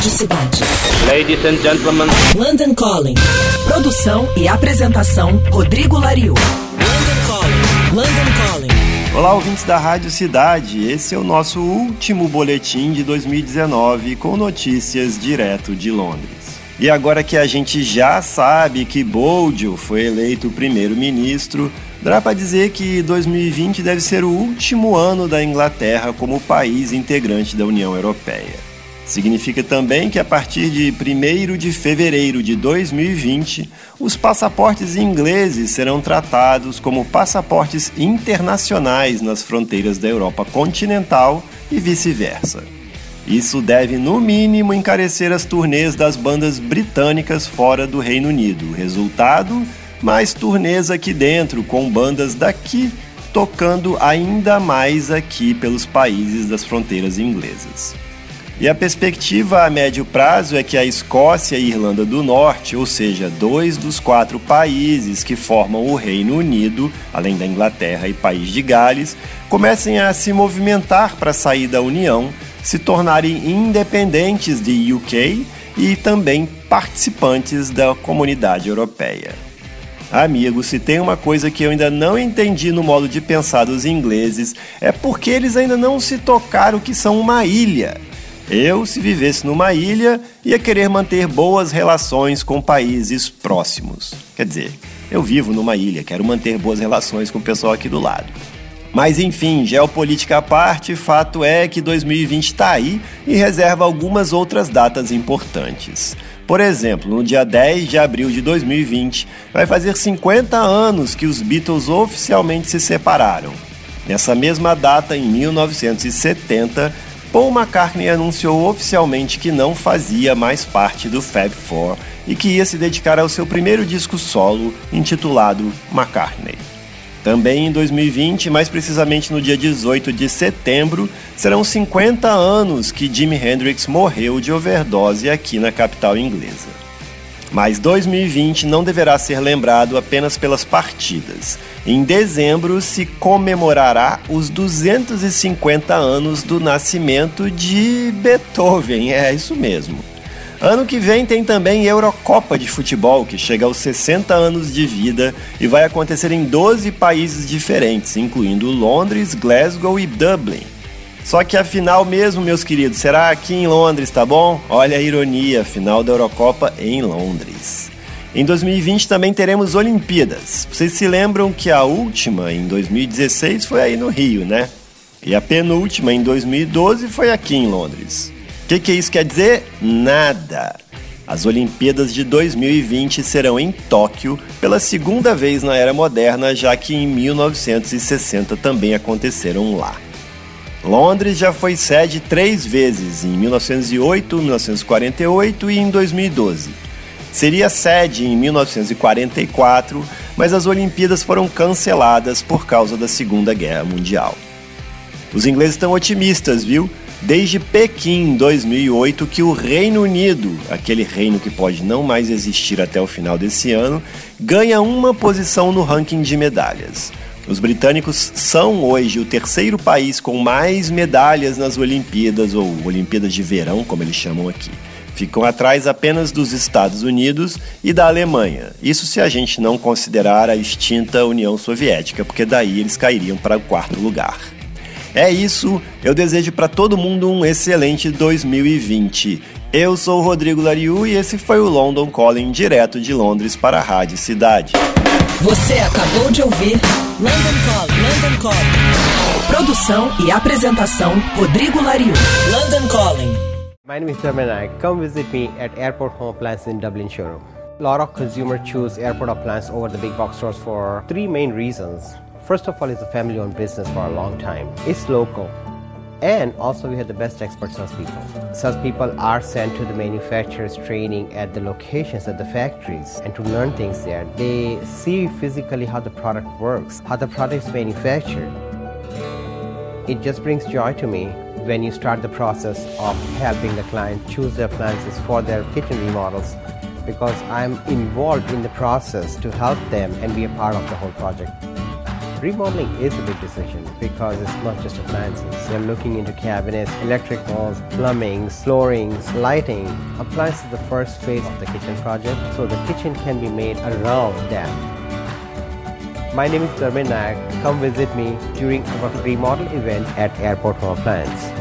Rádio Cidade. Ladies and gentlemen. London Calling. Produção e apresentação Rodrigo Lariu. London Calling. London Calling. Olá, ouvintes da Rádio Cidade. Esse é o nosso último boletim de 2019 com notícias direto de Londres. E agora que a gente já sabe que Bojo foi eleito primeiro-ministro, dá para dizer que 2020 deve ser o último ano da Inglaterra como país integrante da União Europeia. Significa também que a partir de 1 de fevereiro de 2020, os passaportes ingleses serão tratados como passaportes internacionais nas fronteiras da Europa continental e vice-versa. Isso deve, no mínimo, encarecer as turnês das bandas britânicas fora do Reino Unido. Resultado: mais turnês aqui dentro, com bandas daqui tocando ainda mais aqui pelos países das fronteiras inglesas. E a perspectiva a médio prazo é que a Escócia e Irlanda do Norte, ou seja, dois dos quatro países que formam o Reino Unido, além da Inglaterra e País de Gales, comecem a se movimentar para sair da União, se tornarem independentes de UK e também participantes da comunidade europeia. Amigo, se tem uma coisa que eu ainda não entendi no modo de pensar dos ingleses, é porque eles ainda não se tocaram que são uma ilha. Eu, se vivesse numa ilha, ia querer manter boas relações com países próximos. Quer dizer, eu vivo numa ilha, quero manter boas relações com o pessoal aqui do lado. Mas enfim, geopolítica à parte, fato é que 2020 está aí e reserva algumas outras datas importantes. Por exemplo, no dia 10 de abril de 2020, vai fazer 50 anos que os Beatles oficialmente se separaram. Nessa mesma data, em 1970, Paul McCartney anunciou oficialmente que não fazia mais parte do Fab Four e que ia se dedicar ao seu primeiro disco solo, intitulado McCartney. Também em 2020, mais precisamente no dia 18 de setembro, serão 50 anos que Jimi Hendrix morreu de overdose aqui na capital inglesa. Mas 2020 não deverá ser lembrado apenas pelas partidas. Em dezembro se comemorará os 250 anos do nascimento de Beethoven, é isso mesmo. Ano que vem tem também Eurocopa de Futebol, que chega aos 60 anos de vida e vai acontecer em 12 países diferentes, incluindo Londres, Glasgow e Dublin. Só que a final mesmo, meus queridos, será aqui em Londres, tá bom? Olha a ironia, final da Eurocopa em Londres. Em 2020 também teremos Olimpíadas. Vocês se lembram que a última, em 2016, foi aí no Rio, né? E a penúltima, em 2012, foi aqui em Londres. O que, que isso quer dizer? Nada. As Olimpíadas de 2020 serão em Tóquio pela segunda vez na era moderna, já que em 1960 também aconteceram lá. Londres já foi sede três vezes, em 1908, 1948 e em 2012. Seria sede em 1944, mas as Olimpíadas foram canceladas por causa da Segunda Guerra Mundial. Os ingleses estão otimistas, viu? Desde Pequim, 2008, que o Reino Unido, aquele reino que pode não mais existir até o final desse ano, ganha uma posição no ranking de medalhas. Os britânicos são hoje o terceiro país com mais medalhas nas Olimpíadas, ou Olimpíadas de Verão, como eles chamam aqui. Ficam atrás apenas dos Estados Unidos e da Alemanha. Isso se a gente não considerar a extinta União Soviética, porque daí eles cairiam para o quarto lugar. É isso, eu desejo para todo mundo um excelente 2020. Eu sou o Rodrigo Lariu e esse foi o London Calling direto de Londres para a Rádio Cidade. Você acabou de ouvir London Calling. London Calling. Produção e apresentação Rodrigo Lariu. London Calling. My name is Dharmenak. Come visit me at Airport Home Appliance in Dublin showroom. A lot of consumers choose airport appliance over the big box stores for three main reasons. First of all, it's a family-owned business for a long time. It's local. And also, we have the best expert salespeople. Salespeople are sent to the manufacturers training at the locations at the factories and to learn things there. They see physically how the product works, how the product is manufactured. It just brings joy to me when you start the process of helping the client choose their appliances for their kitchen remodels because I'm involved in the process to help them and be a part of the whole project. Remodeling is a big decision because it's not just appliances. You're looking into cabinets, electric walls, plumbing, floorings, lighting. Appliance is the first phase of the kitchen project, so the kitchen can be made around that. My name is Dharmin Nayak. Come visit me during our remodel event at Airport Home Appliance.